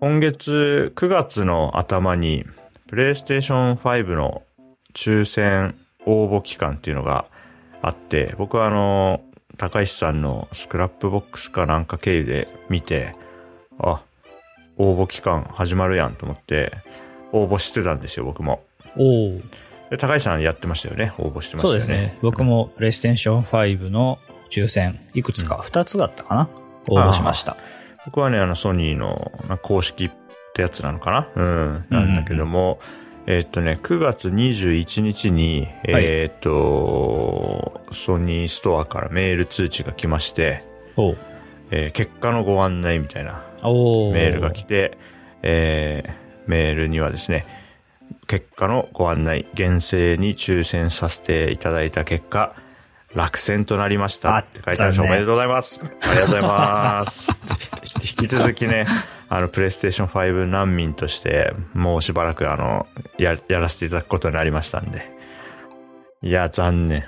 今月9月の頭に、プレイステーション5の抽選応募期間っていうのがあって、僕はあの、高石さんのスクラップボックスかなんか経由で見て、あ、応募期間始まるやんと思って、応募してたんですよ、僕も。おお。で高石さんやってましたよね、応募してましたよね。そうですね。僕もプレイステーション5の抽選、いくつか、2つだったかな？応募しました。僕はね、あの、ソニーのまあ公式ってやつなのかな？うん、なんだけども、えーっとね、9月21日に、えーっと、ソニーストアからメール通知が来まして、えー結果のご案内みたいなメールが来て、えーメールにはですね、結果のご案内、厳正に抽選させていただいた結果、落選となりましたあって書いてあるでしょおめでとうございます。ありがとうございます。引き続きね、あの、プレイステーション5難民として、もうしばらくあの、や、やらせていただくことになりましたんで。いや、残念。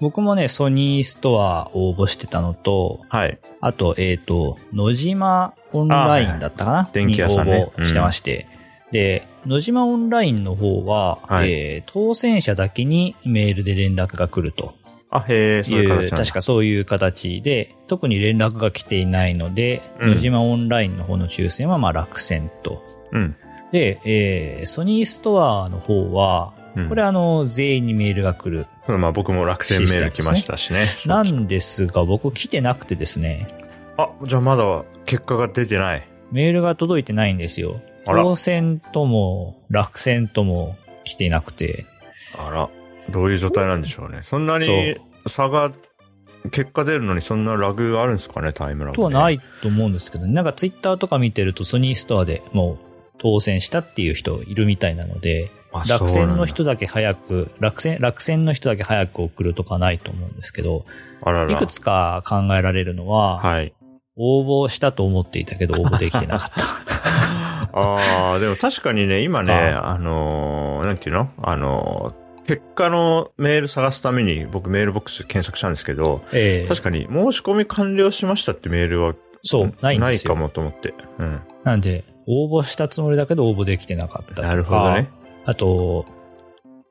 僕もね、ソニーストア応募してたのと、はい。あと、えっ、と、野島オンラインだったかな、電気屋さんねに応募してまして。で、野島オンラインの方は、はいえー当選者だけにメールで連絡が来るとあ、へえ、そういう形確かそういう形で、特に連絡が来ていないので、うん野島オンラインの方の抽選はまあ落選と。うん。で、えーソニーストアの方は、うんこれあの、全員にメールが来る。まあ僕も落選メール来ましたしね。なんですが、僕来てなくてですね、あ、じゃあまだ結果が出てない。メールが届いてないんですよ。当選とも落選とも来てなくて。あら、どういう状態なんでしょうね。そんなに差が、結果出るのにそんなラグがあるんですかね、タイムラグ、ね。とはないと思うんですけど、なんかツイッターとか見てるとソニーストアでもう当選したっていう人いるみたいなので、あ落選の。人だけ早く、落選、落選の人だけ早く送るとかないと思うんですけど、らら。いくつか考えられるのは、はい。応募したと思っていたけど応募できてなかった。ああ、でも確かにね、今ね、ああのーなんていうの？あのー結果のメール探すために僕メールボックス検索したんですけど、ええ確かに申し込み完了しましたってメールはそう、ないんですよ。かもと思って。うん。なんで、応募したつもりだけど応募できてなかったとか。なるほどね。あと、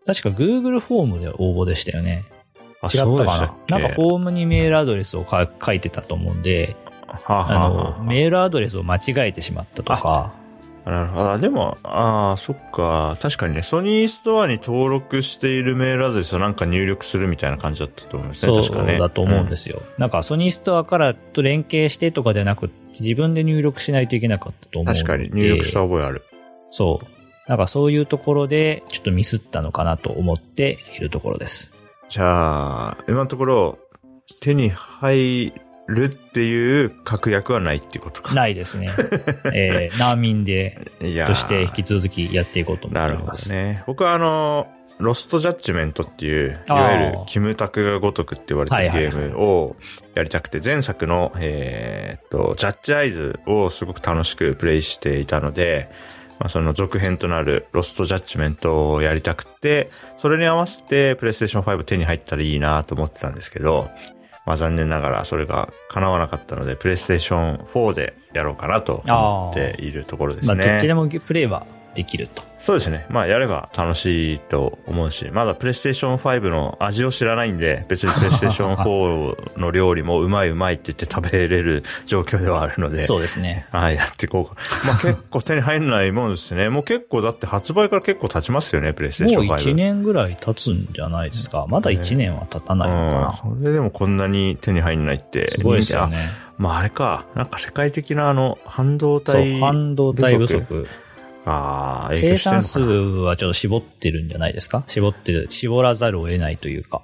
確か Google フォームで応募でしたよね。あ、違ったそうでかななんかフォームにメールアドレスをか書いてたと思うんで、はあ、はああの、メールアドレスを間違えてしまったとか、なるほど。あでも、ああ、そっか。確かにね、ソニーストアに登録しているメールアドレスをなんか入力するみたいな感じだったと思うんですね。そう確かね。だと思うんですよ。なんかソニーストアからと連携してとかではなく、自分で入力しないといけなかったと思う。確かに入力した覚えある。そう。なんかそういうところで、ちょっとミスったのかなと思っているところです。じゃあ、今のところ、手に入るっていう確約はないっていうことか。ないですね。えー、難民で、として引き続きやっていこうと思っなるほど。ね。僕はあの、ロストジャッジメントっていう、いわゆるキムタクが如くって言われてるゲームをやりたくて、前作の、えーっと、ジャッジアイズをすごく楽しくプレイしていたので、まあ、その続編となるロストジャッジメントをやりたくて、それに合わせてプレイステーション5手に入ったらいいなと思ってたんですけど、まあ残念ながらそれが叶わなかったので、プレイステーション4でやろうかなと思っているところですまあ、ね。どっちでもプレイはできると。そうですね。まあ、やれば楽しいと思うし、まだプレイステーション5の味を知らないんで、別にプレイステーション4の料理もうまいうまいって言って食べれる状況ではあるので、そうですね。はい、やっていこうか。まあ 結構手に入んないもんですね。もう結構だって発売から結構経ちますよね、プレイステーションもう5。1年ぐらい経つんじゃないですか。まだ1年は経たないのかうん。な。それでもこんなに手に入んないって。すごいですよね。あまああれか。なんか世界的なあの、半導体。半導体不足。ああ、影生産数はちょっと絞ってるんじゃないですか？絞ってる、絞らざるを得ないというか。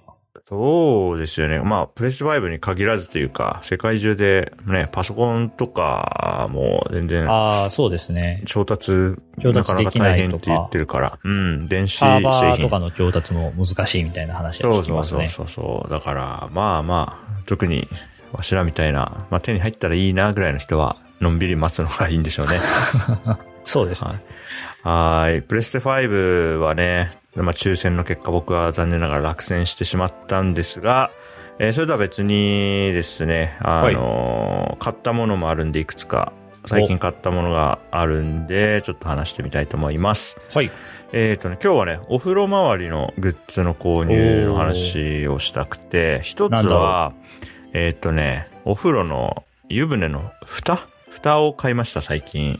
そうですよね。まあ、プレステ5に限らずというか、世界中でね、パソコンとかも全然ああ、そうですね。調達、調なかなか大変って言ってるから。うん、電子製サーバーと品。かの調達も難しいみたいな話はそうそうそう聞きますね。そうそう。だから、まあまあ、特に、わしらみたいな、まあ手に入ったらいいなぐらいの人は、のんびり待つのがいいんでしょうね。そうですね。はいはい。プレステ5はね、まあ抽選の結果僕は残念ながら落選してしまったんですが、えーそれとは別にですね、あのー買ったものもあるんでいくつか最近買ったものがあるんで、ちょっと話してみたいと思います。はい。えっ、とね、今日はね、お風呂周りのグッズの購入の話をしたくて、一つは、えっ、とね、お風呂の湯船の蓋？蓋を買いました、最近。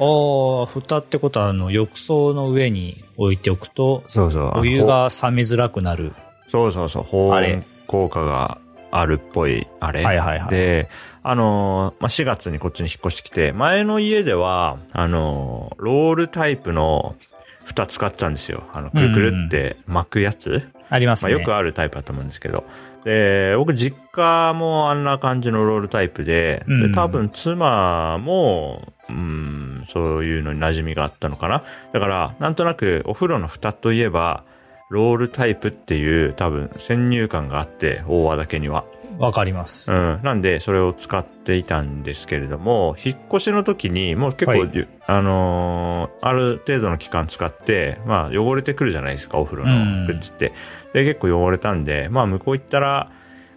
ああ、蓋ってことは、あの、浴槽の上に置いておくと、そうそう。お湯が冷めづらくなる。そうそうそう、保温効果があるっぽい、あれ。はいはいはいで、あのーまあ、4月にこっちに引っ越してきて、前の家では、あのーロールタイプの蓋使ってたんですよ。あの、くるくるって巻くやつ、まあ、ありますね。よくあるタイプだと思うんですけど。で、僕実家もあんな感じのロールタイプで、うんで多分妻も、うん、そういうのに馴染みがあったのかな。だから、なんとなくお風呂の蓋といえば、ロールタイプっていう多分先入観があって、大和だけには。わかります。うん。なんで、それを使っていたんですけれども、引っ越しの時に、もう結構、はいあのーある程度の期間使って、まあ、汚れてくるじゃないですか、お風呂のグッズって。で、結構汚れたんで、まあ、向こう行ったら、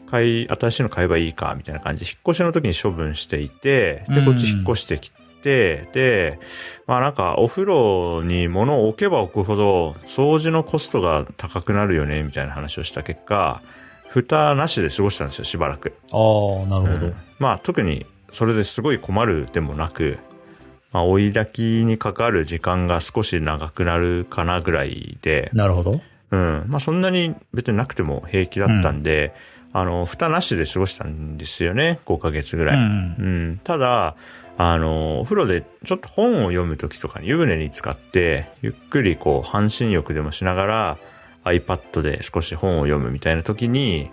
買い、新しいの買えばいいか、みたいな感じで、引っ越しの時に処分していて、で、うんこっち引っ越してきて、で、まあなんか、お風呂に物を置けば置くほど、掃除のコストが高くなるよね、みたいな話をした結果、蓋なしで過ごしたんですよ、しばらく。ああ、なるほど。うんまあ特にそれですごい困るでもなく、まあ追い炊きにかかる時間が少し長くなるかなぐらいで、なるほど。うん。まあそんなに別になくても平気だったんで、あの、蓋なしで過ごしたんですよね、5ヶ月ぐらい。うん。うん。ただ、あの、お風呂でちょっと本を読むときとかに湯船に使って、ゆっくりこう、半身浴でもしながら、iPad で少し本を読むみたいなときに、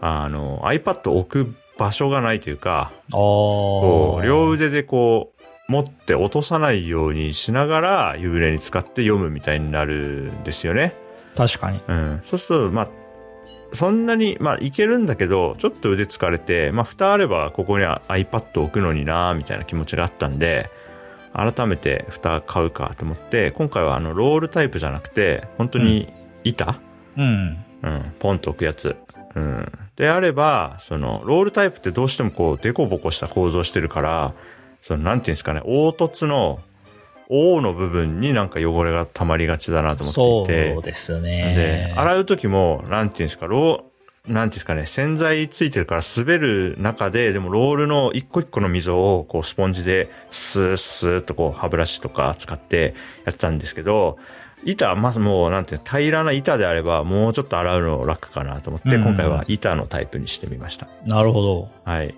あの、iPad を置く場所がないというか。こう、両腕でこう、持って落とさないようにしながら湯船に使って読むみたいになるんですよね。確かに。うん。そうすると、まあ、そんなに、まあ、いけるんだけど、ちょっと腕疲れて、まあ、蓋あれば、ここには iPad 置くのになみたいな気持ちがあったんで、改めて蓋買うかと思って、今回はあの、ロールタイプじゃなくて、本当に板、うん。うん、ポンと置くやつ。うん。であれば、その、ロールタイプってどうしてもこう、デコボコした構造してるから、その、なんていうんですかね、凹凸の、O の部分になんか汚れが溜まりがちだなと思そっていて。うですでね。、洗う時も、なんていうんですか、ロー、なんていうんですかね、洗剤ついてるから滑る中で、でもロールの一個一個の溝を、こう、スポンジで、スースーっとこう、歯ブラシとか使ってやってたんですけど、板、まずもう、なんていうの、平らな板であれば、もうちょっと洗うの楽かなと思って、うん今回は板のタイプにしてみました。なるほど。はい。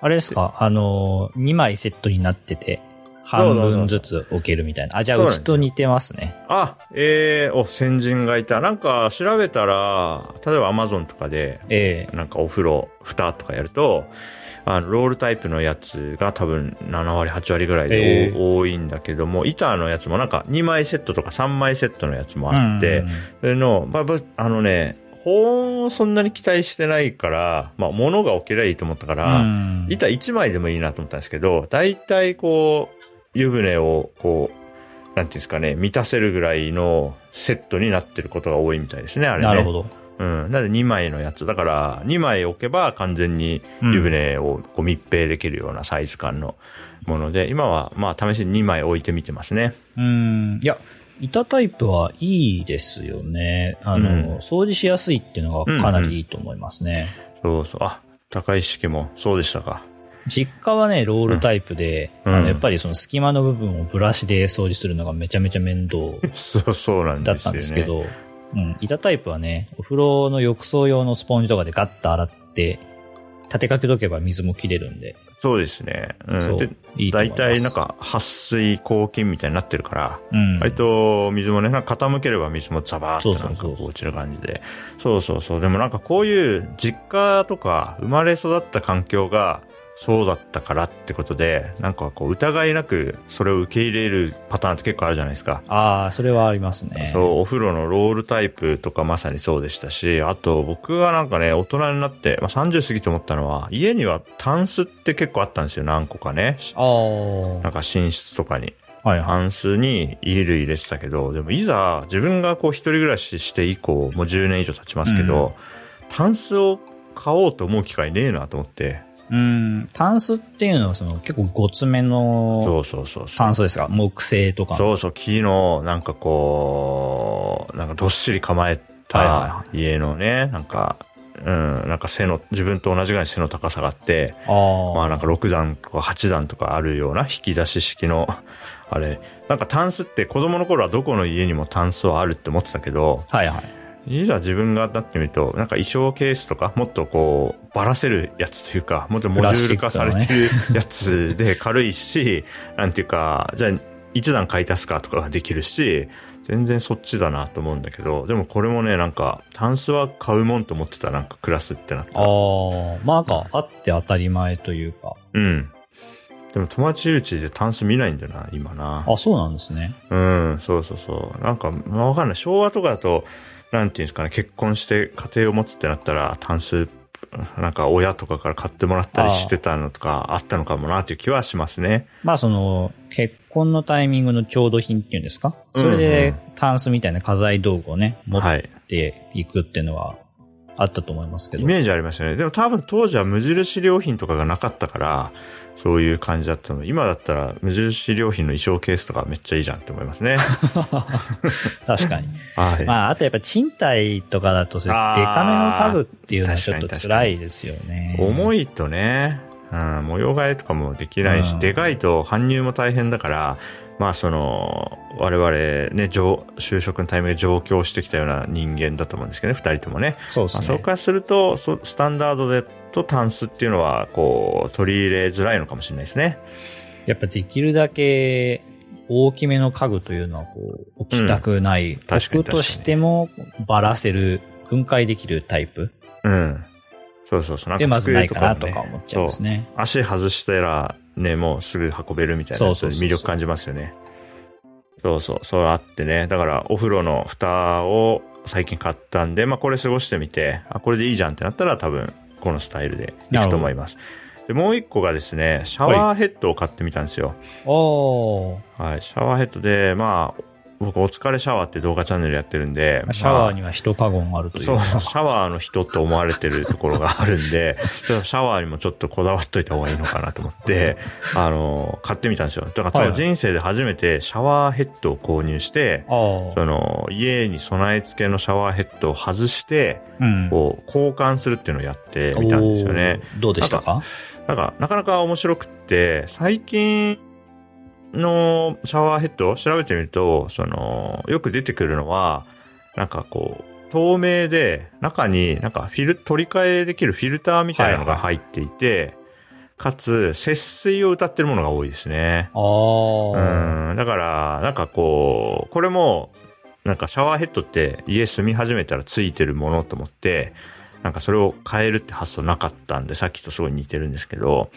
あれですか？あの、2枚セットになってて、半分ずつ置けるみたいな。あ、じゃあ、うちと似てますね。あ、えー、お、先人がいた。なんか、調べたら、例えば Amazon とかで、ええなんかお風呂、蓋とかやると、あの、ロールタイプのやつが多分7割、8割ぐらいで、ええ多いんだけども、板のやつもなんか2枚セットとか3枚セットのやつもあって、うんそれの、まあ、のね、保温をそんなに期待してないから、まあ、物が置けりゃいいと思ったから、うん板1枚でもいいなと思ったんですけど、だいたいこう、湯船をこう、なんていうんですかね、満たせるぐらいのセットになってることが多いみたいですね、あれね。なるほど。うん。なので2枚のやつ。だから、2枚置けば完全にうん湯船をこう密閉できるようなサイズ感のもので、今はまあ試しに2枚置いてみてますね。うん。いや、板タイプはいいですよね。あの、うん掃除しやすいっていうのがかなりいいと思いますね。そうそう。あ、高い式もそうでしたか。実家はね、ロールタイプで、うんあのやっぱりその隙間の部分をブラシで掃除するのがめちゃめちゃ面倒そう、そうなんだっ。たんですけど、うん、板タイプはね、お風呂の浴槽用のスポンジとかでガッと洗って、立てかけとけば水も切れるんで、そうですね。うん。で、いい。大体なん、か、撥水抗菌みたいになってるから、うん、割と水もね、なんか傾ければ水もザバーっとなんか落ちる感じで。そうそうそう。でもなんかこういう実家とか生まれ育った環境がそうだったからってことで、なんかこう疑いなくそれを受け入れるパターンって結構あるじゃないですか。ああ、それはありますね。そう、お風呂のロールタイプとかまさにそうでしたし、あと僕はなんかね、大人になって、まあ、30過ぎて思ったのは、家にはタンスって結構あったんですよ、何個かね。ああ、なんか寝室とかに。はいはい。タンスに衣類入れてたけど、でもいざ自分がこう一人暮らしして以降、もう10年以上経ちますけど、タンスを買おうと思う機会ねえなと思って、うん、タンスっていうのはその結構ごつめそのうそうそうそう。タンスですか木製とか。そうそう、木の、なんかこう、なんかどっしり構えはいたは家のね、なんか、うん、なんか背の、自分と同じぐらい背の高さがあって、ああ。まあなんか6段とか8段とかあるような引き出し式の、あれ、なんかタンスって子供の頃はどこの家にもタンスはあるって思ってたけど、はいはい。いざ自分がなってみると、なんか衣装ケースとか、もっとこう、ばらせるやつというか、もっとモジュール化されてるやつで軽いし、なんていうか、じゃあ一段買い足すかとかができるし、全然そっちだなと思うんだけど、でもこれもね、なんか、タンスは買うもんと思ってた、なんかクラスってなったあら。あ。まあなんかあって当たり前というか。うん。でも友達うちでタンス見ないんだよな、今な。あ、そうなんですね。うん、そうそうそう。なんか、まあわかんない。昭和とかだと、なんていうんですかね、結婚して家庭を持つってなったら、タンス、なんか親とかから買ってもらったりしてたのとかあったのかもなっていう気はしますね。まあその、結婚のタイミングの調度品っていうんですか？それでんタンスみたいな家財道具をね、持っはい。ていくっていうのはあったと思いますけど。イメージありましたね。でも多分当時は無印良品とかがなかったから、そういう感じだったの。今だったら無印良品の衣装ケースとかめっちゃいいじゃんって思いますね。確かに。はい。まあ、あとやっぱ賃貸とかだと、デカめの家具っていうのはちょっと辛いですよね。重いとね、うん、模様替えとかもできないし、うんでかいと搬入も大変だから、まあその、我々ね、上就職のタイミングで上京してきたような人間だと思うんですけどね、二人ともね。そうですね。まあ、そこからすると、そスタンダードでとタンスっていうのは、こう、取り入れづらいのかもしれないですね。やっぱできるだけ大きめの家具というのはこう置きたくない。確かにとしてもばらせる、分解できるタイプうん。そうそうそう。なんでまずないかなとか思っちゃいますね。足外したら、ね、もうすぐ運べるみたいなやつそうそうそうそう魅力感じますよね。そうそう、そうあってね。だから、お風呂の蓋を最近買ったんで、まあこれ過ごしてみて、あ、これでいいじゃんってなったら多分、このスタイルでいくと思います。で、もう一個がですね、シャワーヘッドを買ってみたんですよ。はい、シャワーヘッドで、まあ、僕、お疲れシャワーって動画チャンネルやってるんで、シャワーまあには一カゴンあるというそう、か。シャワーの人と思われてるところがあるんで、ちょっとシャワーにもちょっとこだわっといた方がいいのかなと思って、あの、買ってみたんですよ。だから人生で初めてシャワーヘッドを購入して、ああ。その、家に備え付けのシャワーヘッドを外して、うん。こう、交換するっていうのをやってみたんですよね。どうでしたか？なんか、なかなか面白くって、最近のシャワーヘッドを調べてみると、その、よく出てくるのは、なんかこう、透明で、中になんかフィル、取り替えできるフィルターみたいなのが入っていて、かつ、節水を歌ってるものが多いですね。ああ。うん、だから、なんかこう、これも、なんかシャワーヘッドって家住み始めたらついてるものと思って、なんかそれを変えるって発想なかったんで、さっきとすごい似てるんですけど、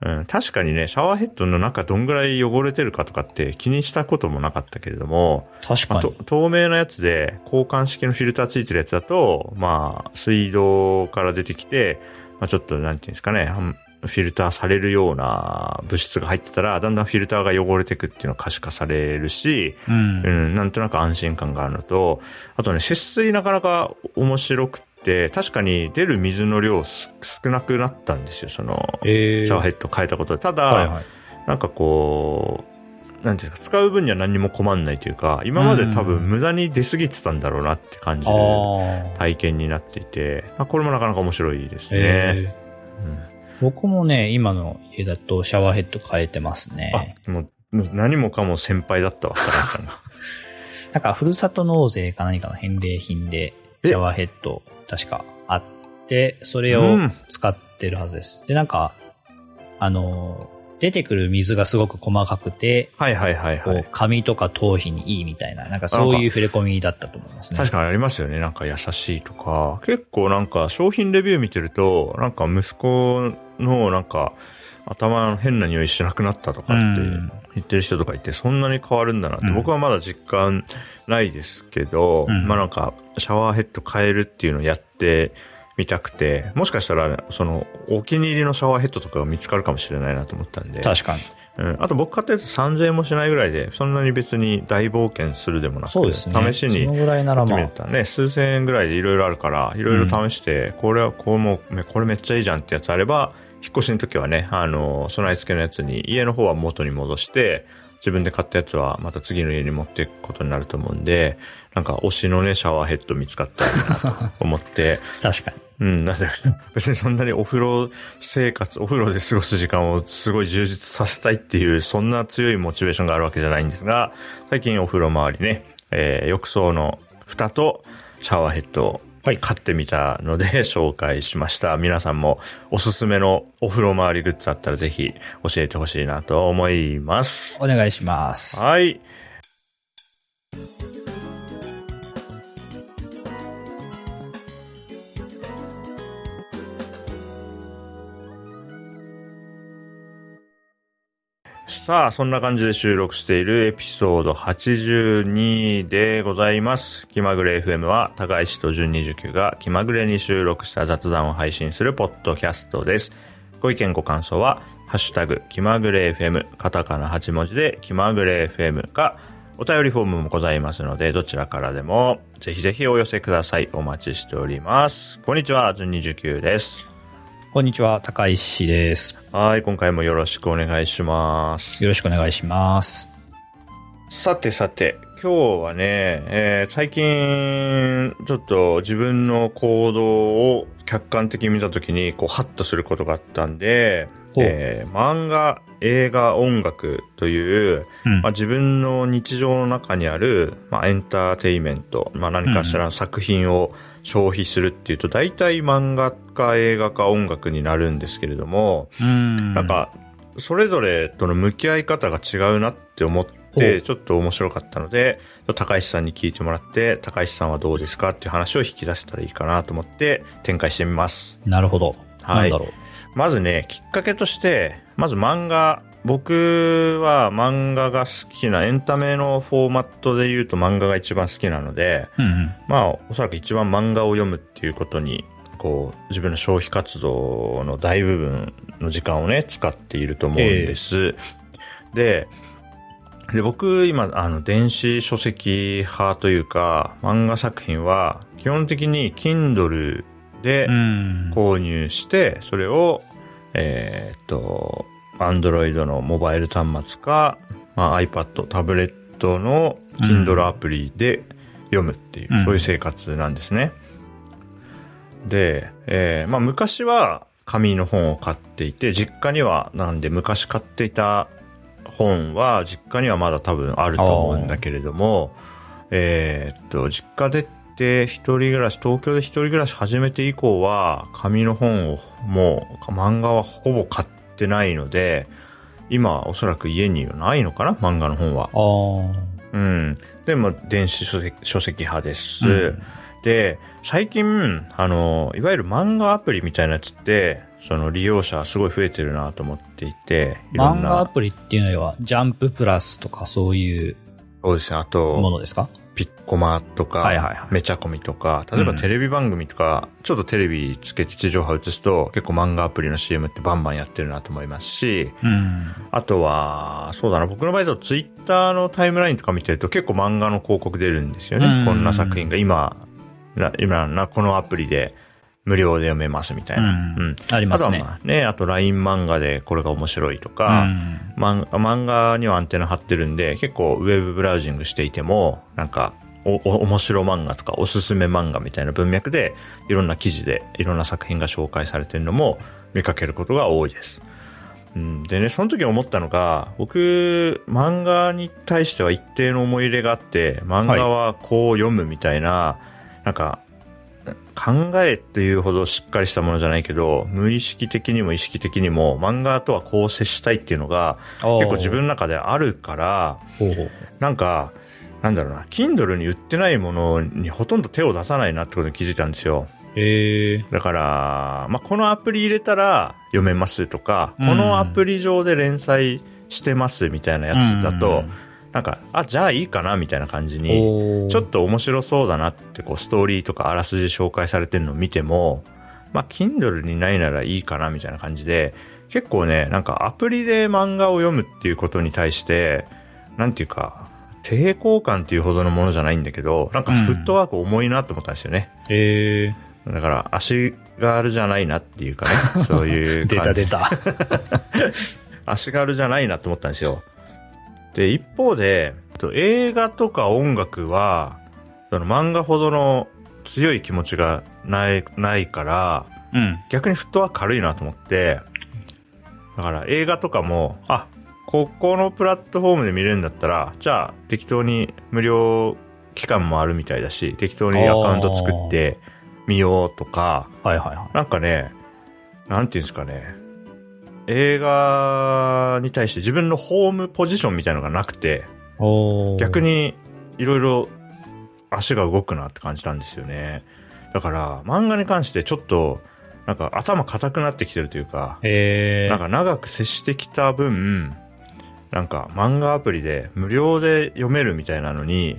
うん、確かにね、シャワーヘッドの中どんぐらい汚れてるかとかって気にしたこともなかったけれども、まあ、確かにと。透明なやつで交換式のフィルターついてるやつだと、まあ、水道から出てきて、まあちょっとなんていうんですかね、うんフィルターされるような物質が入ってたら、だんだんフィルターが汚れてくっていうのが可視化されるし、うんう。ん、なんとなく安心感があるのと、あとね、節水なかなか面白くて、確かに出る水の量す少なくなったんですよ、その、ええシャワーヘッド変えたことで。ただ、はいはい。なんかこう、なんていうか、使う分には何にも困んないというか、今まで多分無駄に出過ぎてたんだろうなって感じる。体験になっていて、まあ、これもなかなか面白いですね。ええ僕もね、今の家だとシャワーヘッド変えてますね。あ、もう、もう何もかも先輩だったわ、高橋さんが。なんか、ふるさと納税か何かの返礼品で、えシャワーヘッド、確かあって、それをうん使ってるはずです。で、なんか、あの、出てくる水がすごく細かくて、はいはいはいはい。髪とか頭皮にいいみたいな、なんかそういう触れ込みだったと思いますね。確かにありますよね。なんか優しいとか。結構なんか商品レビュー見てると、なんか息子のなんか頭の変な匂いしなくなったとかってうん言ってる人とかいて、そんなに変わるんだなって、うん僕はまだ実感ないですけど、うんまあなんかシャワーヘッド変えるっていうのをやってみたくて、もしかしたらそのお気に入りのシャワーヘッドとかが見つかるかもしれないなと思ったんで。確かに。うん、あと僕買ったやつ3000円もしないぐらいで、そんなに別に大冒険するでもなく、そうですね。試しにそのぐらいなら決まあ、ね、数千円ぐらいでいろいろあるから、いろいろ試して、これはこうもう、ねこれめっちゃいいじゃんってやつあれば、引っ越しの時はね、あの、備え付けのやつに家の方は元に戻して、自分で買ったやつはまた次の家に持っていくことになると思うんで、なんか推しのね、シャワーヘッド見つかったなと思って、確かに。うん、なんで、別にそんなにお風呂生活、お風呂で過ごす時間をすごい充実させたいっていう、そんな強いモチベーションがあるわけじゃないんですが、最近お風呂周りね、えー浴槽の蓋とシャワーヘッドをはい買ってみたので紹介しました。皆さんもおすすめのお風呂周りグッズあったらぜひ教えてほしいなと思います。お願いします。はい。さあ、そんな感じで収録しているエピソード82でございます。気まぐれ FM は高石と順29が気まぐれに収録した雑談を配信するポッドキャストです。ご意見ご感想は、ハッシュタグ、気まぐれ FM、カタカナ8文字で気まぐれ FM か、お便りフォームもございますので、どちらからでも、ぜひぜひお寄せください。お待ちしております。こんにちは、順29です。こんにちは、高石です。はい、今回もよろしくお願いします。よろしくお願いします。さてさて、今日はね、えー最近、ちょっと自分の行動を客観的に見たときに、こう、ハッとすることがあったんで、えー漫画、映画、音楽という、うん。まあ、自分の日常の中にある、まあ、エンターテイメント、まあ、何かしらの作品を消費するっていうと、大体漫画か映画か音楽になるんですけれども、うん。なん、か、それぞれとの向き合い方が違うなって思っほて、うちょっと面白かったので、高石さんに聞いてもらって、高石さんはどうですかっていう話を引き出せたらいいかなと思って展開してみます。なるほど。はいなんだろう。まずね、きっかけとして、まず漫画。僕は漫画が好きな、エンタメのフォーマットで言うと漫画が一番好きなので、うんうん。まあ、おそらく一番漫画を読むっていうことに、こう、自分の消費活動の大部分の時間をね、使っていると思うんです。で、で、僕、今、あの、電子書籍派というか、漫画作品は、基本的に Kindle でうん。購入して、それを、えーっと、Android のモバイル端末か、まあ、iPad、タブレットの Kindle アプリで読むっていう、うんそういう生活なんですね。で、えーまあ、昔は紙の本を買っていて、実家には、なんで昔買っていた本は、実家にはまだ多分あると思うんだけれども、えーっと、実家出て一人暮らし、東京で一人暮らし始めて以降は、紙の本をもう、漫画はほぼ買ってないので、今おそらく家にはないのかな漫画の本は。うん。で、まあ、電子書籍書籍派です。うんで、最近、あの、いわゆる漫画アプリみたいなやつって、その利用者すごい増えてるなと思っていて、いろん漫画アな、プリっていうのは、ジャンププラスとかそういうそうですね、あもと、のですか？ピッコマとか、はいはいはい。めちゃコミとか、例えばうん。テレビ番組とか、ちょっとテレビつけて地上波映すと、結構漫画アプリの CM ってバンバンやってるなと思いますし、うん。あとは、そうだな、僕の場合だとツイッターのタイムラインとか見てると結構漫画の広告出るんですよね。うん。こんな作品が今、な今な、このアプリで無料で読めますみたいな。うんありますねあとはまあね、あと LINE 漫画でこれが面白いとうか、ん。漫漫画にはアンテナ張ってるんで、結構ウェブブラウジングしていても、なんか、お、お、面白漫画とかおすすめ漫画みたいな文脈で、いろんな記事でいろんな作品が紹介されてるのも見かけることが多いです。うん、でね、その時思ったのが、僕、漫画に対しては一定の思い入れがあって、漫画はこう読むみたいな、なんか、考えっていうほどしっかりしたものじゃないけど、無意識的にも意識的にも漫画とはこう接したいっていうのが、結構自分の中であるから、なんか、なんだろうな、Kindle に売ってないものにほとんど手を出さないなってことに気づいたんですよ。ええだから、まあ、このアプリ入れたら読めますとか、うん。このアプリ上で連載してますみたいなやつだと、なんか、あ、じゃあいいかなみたいな感じに、ちょっと面白そうだなって、こう、ストーリーとかあらすじ紹介されてるのを見ても、まあ、Kindle にないならいいかなみたいな感じで、結構ね、なんかアプリで漫画を読むっていうことに対して、なんていうか、抵抗感っていうほどのものじゃないんだけど、なんかフットワーク重いなと思ったんですよね。ええだから足軽じゃないなっていうかね、そういう 出た感じ出。た。足軽じゃないなと思ったんですよ。で、一方で、と映画とか音楽は、その漫画ほどの強い気持ちがない、ないから、うん。逆にフットワーク軽いなと思って、だから映画とかも、あ、ここのプラットフォームで見れるんだったら、じゃあ適当に無料期間もあるみたいだし、適当にアカウント作ってみようとか、はいはいはい。なんかね、なんていうんですかね、映画に対して自分のホームポジションみたいなのがなくて、逆。にいろいろ足が動くなって感じたんですよね。だから漫画に関してちょっとなんか頭固くなってきてるというか、えー。なんか長く接してきた分、なんか漫画アプリで無料で読めるみたいなのに、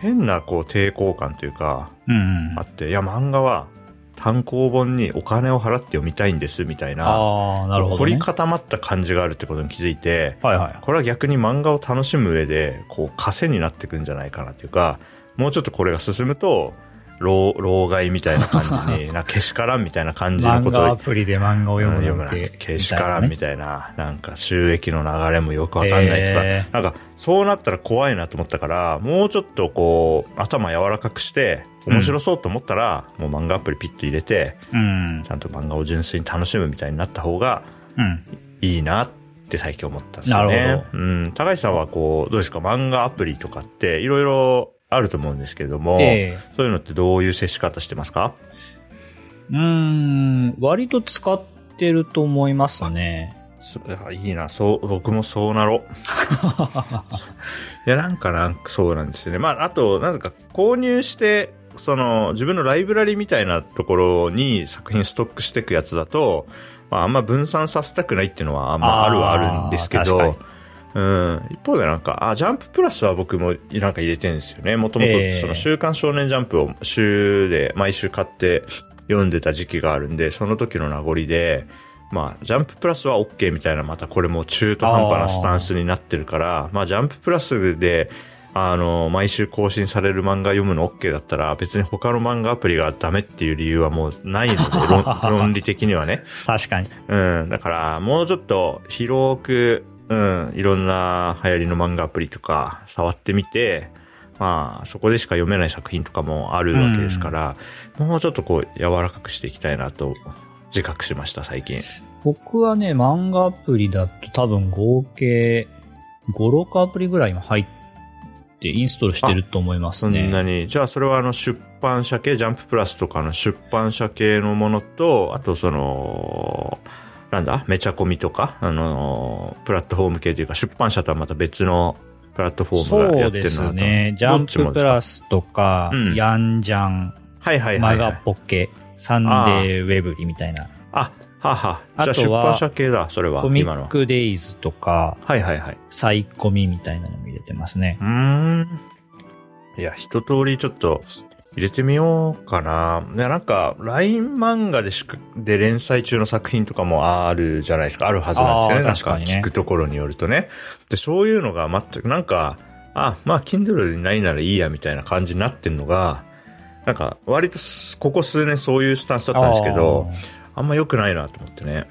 変なこう抵抗感というか、うんうん。あって、いや漫画は単行本にお金を払って読みたいんですみたいな、なるほど、ね。凝り固まった感じがあるってことに気づいて、はいはい。これは逆に漫画を楽しむ上で、こう、枷になってくんじゃないかなというか、もうちょっとこれが進むと、老、老害みたいな感じに、な、けしからんみたいな感じの漫ことを画アプリで漫画を読む読むなて。て、けしからんみたいな、なんか収益の流れもよくわかんないとか、へなんかそうなったら怖いなと思ったから、もうちょっとこう、頭柔らかくして、面白そうと思ったら、もう漫画アプリピッと入れて、うん。ちゃんと漫画を純粋に楽しむみたいになった方がうん。いいなって最近思ったんですよね。なるほうん。高橋さんはこう、どうですか？漫画アプリとかっていろいろあると思うんですけれども、ええそういうのってどういう接し方してますか？うーん、割と使ってると思いますね。いいな、そう、僕もそうなろ。いや、なんかなんかそうなんですよね。まあ、あと、なんか購入して、その、自分のライブラリみたいなところに作品ストックしていくやつだと、まあ、あんま分散させたくないっていうのは、あんまあるはあるんですけど確、うん。一方でなんか、あ、ジャンププラスは僕もなんか入れてるんですよね。もともとええその週刊少年ジャンプを週で毎週買って読んでた時期があるんで、その時の名残で、まあ、ジャンププラスは OK みたいな、またこれも中途半端なスタンスになってるから、まあ、ジャンププラスで、あの、毎週更新される漫画読むの OK だったら、別に他の漫画アプリがダメっていう理由はもうないので、論 論理的にはね。確かに。うん。だから、もうちょっと広く、うん、いろんな流行りの漫画アプリとか触ってみて、まあ、そこでしか読めない作品とかもあるわけですから、もうちょっとこう、柔らかくしていきたいなと自覚しました、最近。僕はね、漫画アプリだと多分合計5、6アプリぐらい今入ってインストールしてると思いますそんなね。に。じゃあ、それはあの、出版社系、ジャンププラスとかの出版社系のものと、あとその、なんだ？めちゃコミとか、あの、プラットフォーム系というか、出版社とはまた別のプラットフォームがやってるのそうですね。ジャンププラスとか、うんヤンジャン、はいはいはマい、はい。ガポケ、サンデーウェブリみたいな。あ、はあはじゃあ出版社系だ、それは。コミ。ックデイズとか、はいはいはい。サイコミみたいなのも入れてますねう。ーん。いや、一通りちょっと入れてみようかな。いや、なんか、LINE 漫画でしか、で連載中の作品とかもあるじゃないですか。あるはずなんですよね。確かにね聞くところによるとね。で、そういうのが全く、なんか、あ、まあ、Kindle にないならいいや、みたいな感じになってんのが、なんか、割とす、ここ数年そういうスタンスだったんですけど、あんま良くないなと思ってね。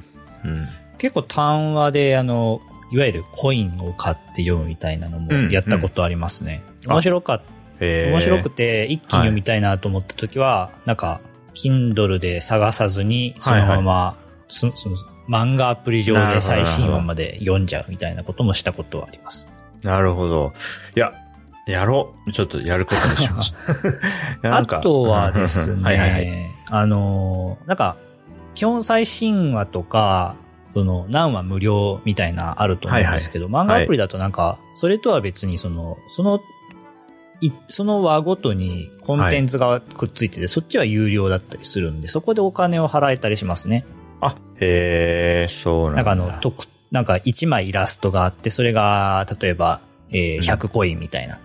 うん。結構単話で、あの、いわゆるコインを買って読むみたいなのもうんやったことありますね。うん面白かっえー面白くて、一気に読みたいなと思った時は、なんか、Kindle で探さずに、そのまま、そその漫画アプリ上で最新話まで読んじゃうみたいなこともしたことはあります。なるほど。いや、やろう。ちょっとやることにしました。あとはですね、はいはいはい。あのー、なんか、基本最新話とか、その、何話無料みたいなあると思うんですけど、漫画アプリだとなんか、それとは別にその、その、いその話ごとにコンテンツがくっついてて、そっちは有料だったりするんで、そこでお金を払えたりしますね。あ、へえ、そうなんだ。なんかあの、とくなんか1枚イラストがあって、それが、例えば、えーうん100コインみたいな。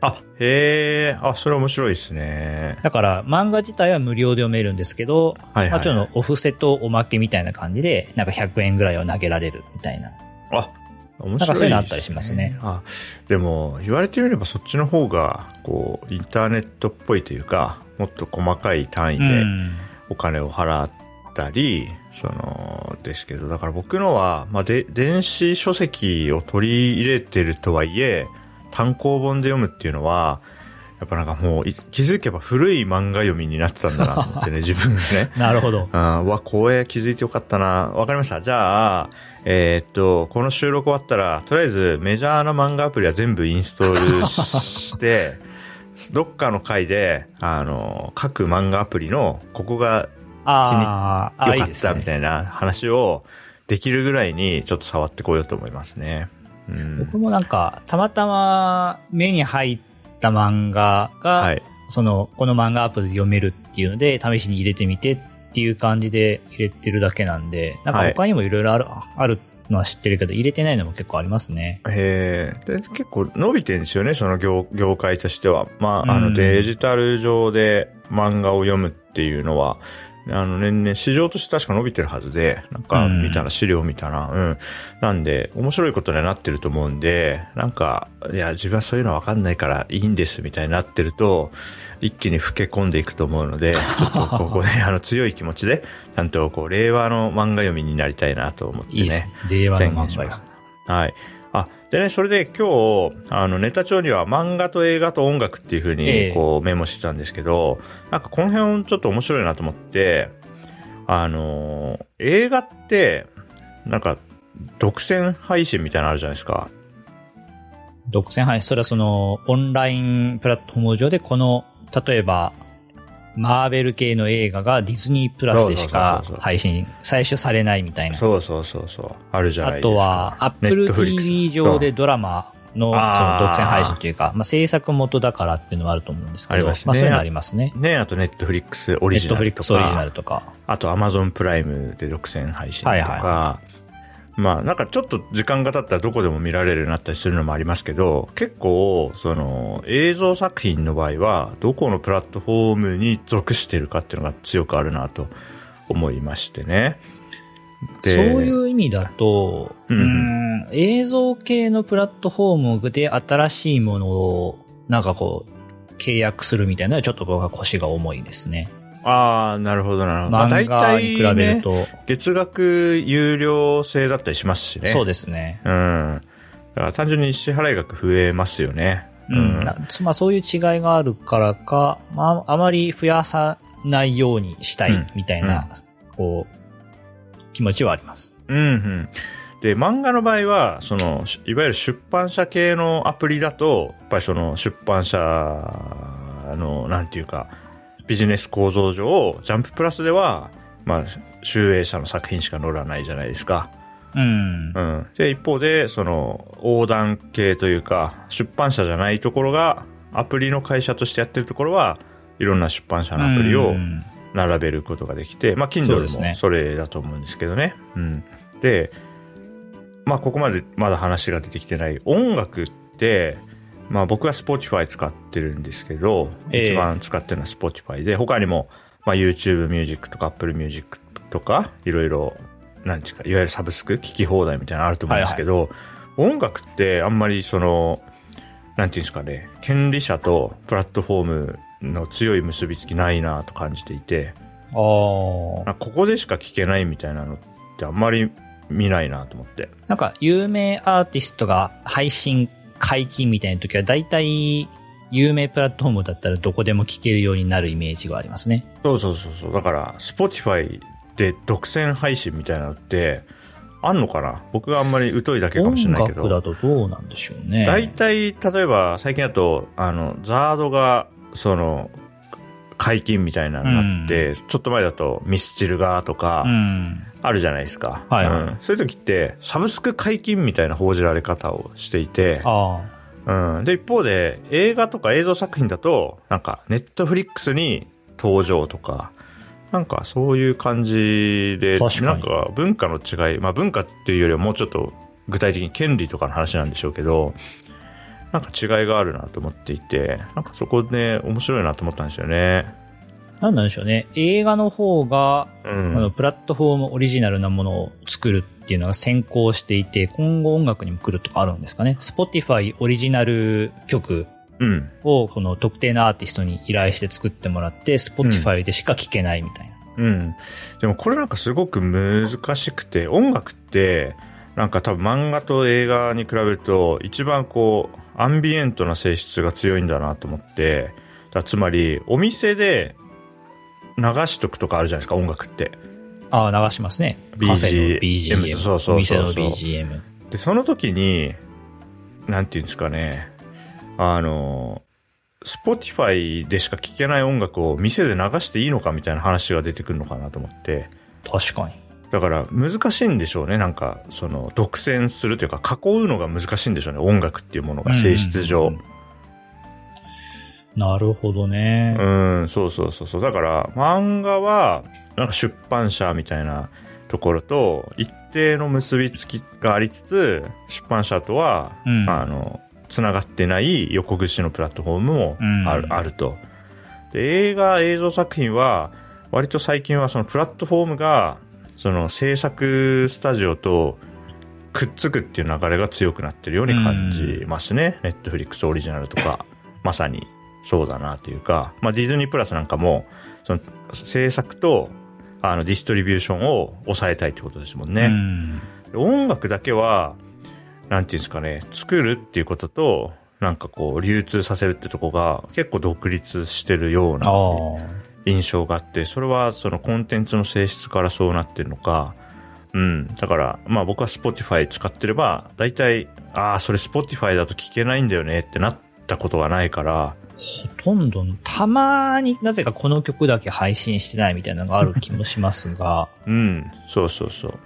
あ、へえ、あ、それ面白いですね。だから、漫画自体は無料で読めるんですけど、はいはい、まあ、ちょっとお布施とおまけみたいな感じで、なんか100円ぐらいを投げられるみたいな。あ、面白い、なんかそういうのあったりしますね。あ、でも、言われてみればそっちの方が、こう、インターネットっぽいというか、もっと細かい単位うでん。お金を払ったり、その、ですけど、だから僕のは、まあ、で、電子書籍を取り入れてるとはいえ、単行本で読むっていうのは、やっぱなんかもう気づけば古い漫画読みになってたんだなと思ってね、自分でね。なるほど。うん、わ、これ気づいてよかったな。わかりました。じゃあ、えー、っと、この収録終わったら、とりあえずメジャーな漫画アプリは全部インストールして、どっかの回で、あの、各漫画アプリの、ここが気によかったみたいな話をできるぐらいにちょっと触ってこようと思いますね。うん、僕もなんか、たまたま目に入った漫画が、はい、その、この漫画アプリで読めるっていうので、試しに入れてみてっていう感じで入れてるだけなんで、なんか他にもいろいろある、はい、あるのは知ってるけど、入れてないのも結構ありますね。へえ。で、結構伸びてるんですよね、その業業界としては。まあ、あの、デジタル上で漫画を読むっていうのは、あの、年々市場として確か伸びてるはずで、なんか見たら、資料見たら、うん。なんで、面白いことにはなってると思うんで、なんか、いや、自分はそういうのわかんないからいいんですみたいになってると、一気に老け込んでいくと思うので、ちょっとここで、あの、強い気持ちで、ちゃんとこう、令和の漫画読みになりたいなと思ってね。いいです令和の漫画はい。あ、でね、それで今日、あの、ネタ帳には漫画と映画と音楽っていうふうに、こう、メモしてたんですけど、えー、なんかこの辺ちょっと面白いなと思って、あの、映画って、なんか、独占配信みたいなのあるじゃないですか。独占配信、それはその、オンラインプラットフォーム上でこの、例えば、マーベル系の映画がディズニープラスでしか配信、最初されないみたいな。そうそうそうそう。あるじゃないですか。あとは、Apple TV 上でドラマのその独占配信というか、まあ、制作元だからっていうのはあると思うんですけど、あまね、まあそういうのありますね。ね、あとネットフリックスオリジナルとか。ネットフリックスオリジナルとか。あとアマゾンプライムで独占配信とか、はいはい、まあなんかちょっと時間が経ったらどこでも見られるようになったりするのもありますけど、結構その映像作品の場合はどこのプラットフォームに属してるかっていうのが強くあるなと思いましてね。そういう意味だと、うん、うん映像系のプラットフォームで新しいものをなんかこう契約するみたいなのはちょっと僕は腰が重いですね。ああ、なるほど、なるほど。漫画に比べると、ね、月額有料制だったりしますしね。そうですね。うん。だから単純に支払い額増えますよね。うん。うん、まあそういう違いがあるからか、まああまり増やさないようにしたいみたいな、うん、こう、気持ちはあります。うん、うん。で、漫画の場合は、その、いわゆる出版社系のアプリだと、やっぱりその出版社の、なんていうか、ビジネス構造上、ジャンププラスでは、まあ、集英社の作品しか載らないじゃないですか。うん。うん。で、一方で、その、横断系というか、出版社じゃないところが、アプリの会社としてやってるところは、いろんな出版社のアプリを並べることができて、まあ、Kindle もそれだと思うんですけどね。うねうん。で、まあ、ここまでまだ話が出てきてない音楽って、まあ僕は Spotify 使ってるんですけど、えー、一番使ってるのは Spotify で、他にも、まあ YouTube Music とか Apple Music とか、いろいろ、なんちうか、いわゆるサブスク、聞き放題みたいなのあると思うんですけど、はいはい、音楽ってあんまりその、なんていうんですかね、権利者とプラットフォームの強い結びつきないなと感じていて、あここでしか聞けないみたいなのってあんまり見ないなと思って。なんか、有名アーティストが配信解禁みたいな時は、大体、有名プラットフォームだったらどこでも聞けるようになるイメージがありますね。そうそうそうそう。だから、Spotify で独占配信みたいなのって、あんのかな？僕があんまり疎いだけかもしれないけど。音楽だとどうなんでしょうね。大体、例えば最近だと、あの、ザードが、その、解禁みたいなのになって、うん、ちょっと前だとミスチルがとか、あるじゃないですか。うん、そういう時って、サブスク解禁みたいな報じられ方をしていて、うん、で、一方で、映画とか映像作品だと、なんか、ネットフリックスに登場とか、なんかそういう感じで、なんか文化の違い、まあ文化っていうよりはもうちょっと具体的に権利とかの話なんでしょうけど、なんか違いがあるなと思っていて、なんかそこで、ね、面白いなと思ったんですよね。なんなんでしょうね。映画の方が、うん、あのプラットフォームオリジナルなものを作るっていうのが先行していて、今後音楽にも来るとかあるんですかね。Spotify オリジナル曲をこの特定のアーティストに依頼して作ってもらって、Spotify でしか聴けないみたいな。うん。でもこれなんかすごく難しくて、音楽って、なんか多分漫画と映画に比べると、一番こう、アンビエントな性質が強いんだなと思って、だつまり、お店で流しとくとかあるじゃないですか、音楽って。ああ、流しますね。BG BGM。そうそうそうそうお店の BGM。で、その時に、なんていうんですかね、あの、Spotify でしか聴けない音楽を店で流していいのかみたいな話が出てくるのかなと思って、確かに。だから難しいんでしょうね。なんか、その、独占するというか、囲うのが難しいんでしょうね。音楽っていうものが性質上。うんなるほどね。うん、そうそうそうそう。だから、漫画は、なんか出版社みたいなところと、一定の結びつきがありつつ、出版社とは、うんあの、つながってない横串のプラットフォームもある,、うんあると。で、映画、映像作品は、割と最近はそのプラットフォームが、その制作スタジオとくっつくっていう流れが強くなってるように感じますね。ネットフリックスオリジナルとか、まさにそうだなというか、まあディズニープラスなんかも、その制作と、あの、ディストリビューションを抑えたいってことですもんね。うん。音楽だけは、なんていうんですかね、作るっていうことと、なんかこう、流通させるってとこが結構独立してるような。印象があって、それはそのコンテンツの性質からそうなってるのか、うん。だから、まあ僕は Spotify 使ってれば、大体、ああ、それ Spotify だと聞けないんだよねってなったことがないから、ほとんど、たまになぜかこの曲だけ配信してないみたいなのがある気もしますが、うん。そうそうそう。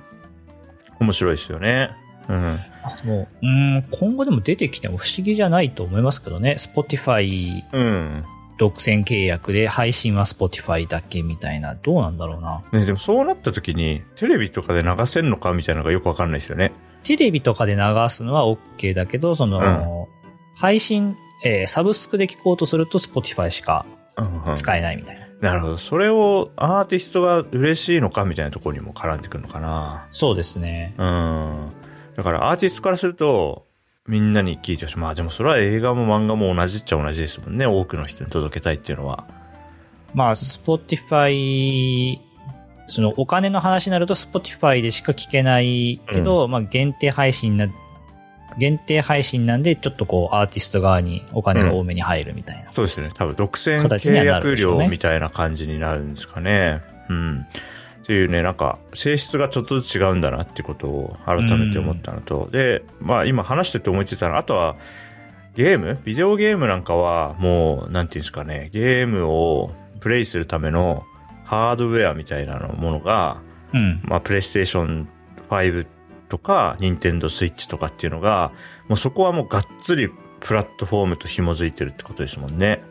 面白いですよね。うん。あもう、うん、今後でも出てきても不思議じゃないと思いますけどね。Spotify うん。独占契約で配信は Spotify だけみたいな、どうなんだろうな。ね、でもそうなった時に、テレビとかで流せるのかみたいなのがよくわかんないですよね。テレビとかで流すのは OK だけど、その、配信、えーサブスクで聞こうとすると Spotify しかうんうん使えないみたいな。なるほど。それをアーティストが嬉しいのかみたいなところにも絡んでくるのかな。そうですね。うん。だからアーティストからすると、みんなに聞いてほしい。まあでもそれは映画も漫画も同じっちゃ同じですもんね。多くの人に届けたいっていうのは。まあ、Spotify、そのお金の話になると Spotify でしか聞けないけど、まあ限定配信な、限定配信なんでちょっとこうアーティスト側にお金が多めに入るみたいな。そうですよね。多分独占契約料みたいな感じになるんですかね。うん。っていうね、なんか、性質がちょっとずつ違うんだなってことを改めて思ったのと、で、まあ今話してて思いついたのは、あとは、ゲーム？ビデオゲームなんかは、もう、なんていうんですかね、ゲームをプレイするためのハードウェアみたいなのものが、うん。まあ、プレイステーション5とか、ニンテンドースイッチとかっていうのが、もうそこはもうがっつりプラットフォームと紐づいてるってことですもんね。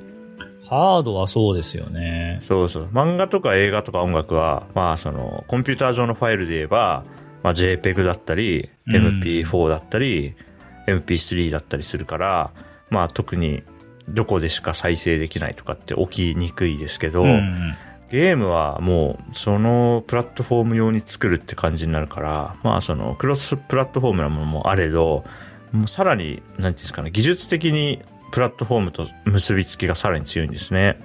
ハードはそうですよね。そうそう。漫画とか映画とか音楽は、まあその、コンピューター上のファイルで言えば、まあ JPEG だったり、うん MP4 だったり、MP3 だったりするから、まあ特にどこでしか再生できないとかって起きにくいですけど、うん。ゲームはもうそのプラットフォーム用に作るって感じになるから、まあそのクロスプラットフォームなものもあれど、もうさらに、なんていうんですかね、技術的にプラットフォームと結びつきがさらに強いんですね。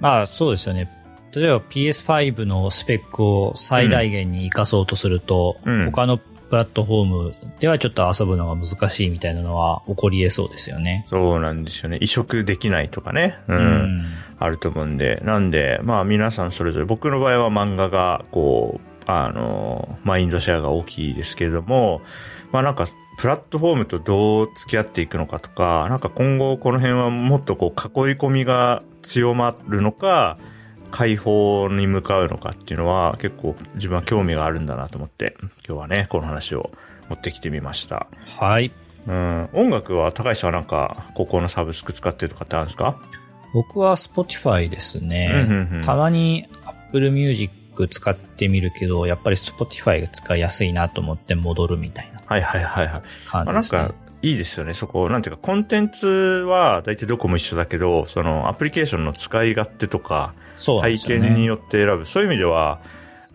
まあそうですよね。例えば PS5 のスペックを最大限に活かそうとすると、うん他のプラットフォームではちょっと遊ぶのが難しいみたいなのは起こり得そうですよね。そうなんですよね。移植できないとかね。うん。うんあると思うんで。なんで、まあ皆さんそれぞれ、僕の場合は漫画が、こう、あの、マインドシェアが大きいですけれども、まあなんか、プラットフォームとどう付き合っていくのかとか、なんか今後この辺はもっとこう囲い込みが強まるのか、解放に向かうのかっていうのは結構自分は興味があるんだなと思って、今日はね、この話を持ってきてみました。はい。うん。音楽は高橋さんはなんか、ここのサブスク使ってるとかってあるんですか？僕は Spotify ですね。うんうんうんたまに Apple Music 使ってみるけど、やっぱり Spotify が使いやすいなと思って戻るみたいなはいはいはいはい。なんか、いいですよね。そこ、なんていうか、コンテンツは大体どこも一緒だけど、そのアプリケーションの使い勝手とか、そうなん体。験によって選ぶ。そういう意味では、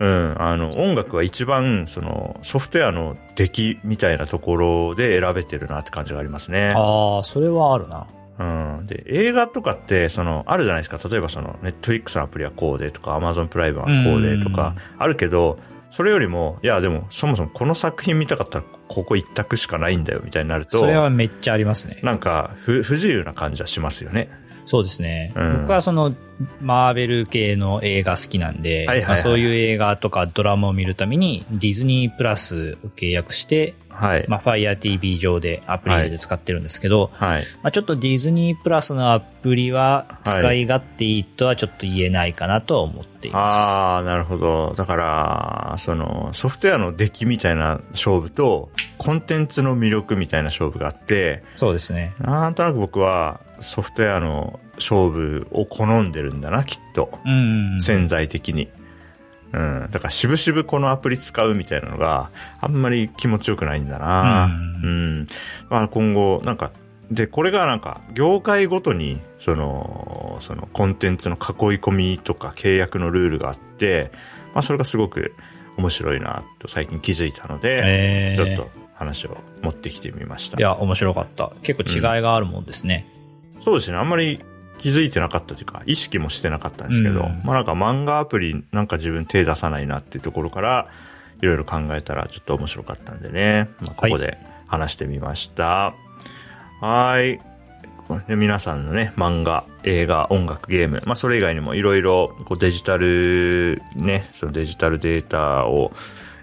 うん、あの、音楽は一番、その、ソフトウェアの出来みたいなところで選べてるなって感じがありますね。ああ、それはあるな。うん。で、映画とかって、その、あるじゃないですか。例えばその、ネットフリックスのアプリはこうでとか、アマゾンプライムはこうでとか、あるけど、それよりも、いや、でも、そもそもこの作品見たかったら、ここ一択しかないんだよ、みたいになると。それはめっちゃありますね。なんか、不、不自由な感じはしますよね。そうですね。うん、僕はその、マーベル系の映画好きなんで、はいはいはい、そういう映画とかドラマを見るために、ディズニープラスを契約して、はい。まあ、Fire TV 上でアプリで使ってるんですけど、はい。まあ、ちょっとディズニープラスのアプリは使い勝手いいとはちょっと言えないかなと思っています。ああ、なるほど。だから、その、ソフトウェアの出来みたいな勝負と、コンテンツの魅力みたいな勝負があって、そうですね。なんとなく僕は、ソフトウェアの勝負を好んでるんだな、きっと。潜在的に。うん。だから、しぶしぶこのアプリ使うみたいなのがあんまり気持ちよくないんだな。うん。うん、まあ、今後、なんか、で、これがなんか、業界ごとに、その、そのコンテンツの囲い込みとか契約のルールがあって、まあ、それがすごく面白いなと最近気づいたので、えー、ちょっと話を持ってきてみました。いや、面白かった。結構違いがあるもんですね。うん、そうですね。あんまり気づいてなかったというか、意識もしてなかったんですけど、うん、まあなんか漫画アプリなんか自分手出さないなっていうところから、いろいろ考えたらちょっと面白かったんでね、まあ、ここで話してみました。はい。皆さんのね、漫画、映画、音楽、ゲーム、まあそれ以外にもいろいろデジタル、ね、そのデジタルデータを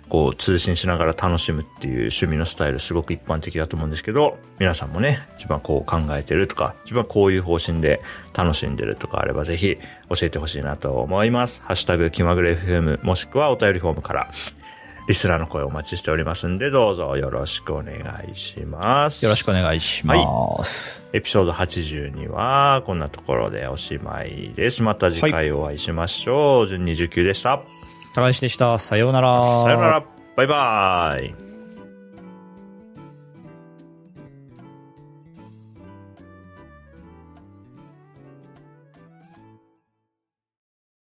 こう通信しながら楽しむっていう趣味のスタイルすごく一般的だと思うんですけど、皆さんもね、一番こう考えてるとか、一番こういう方針で楽しんでるとかあればぜひ教えてほしいなと思います。ハッシュタグ気まぐれ FM もしくはお便りフォームからリスナーの声お待ちしておりますんで、どうぞよろしくお願いします。よろしくお願いします。はい、エピソード82は、こんなところでおしまいです。また次回お会いしましょう。はい、順29でした。高橋でした。さようなら。さようなら。バイバイ。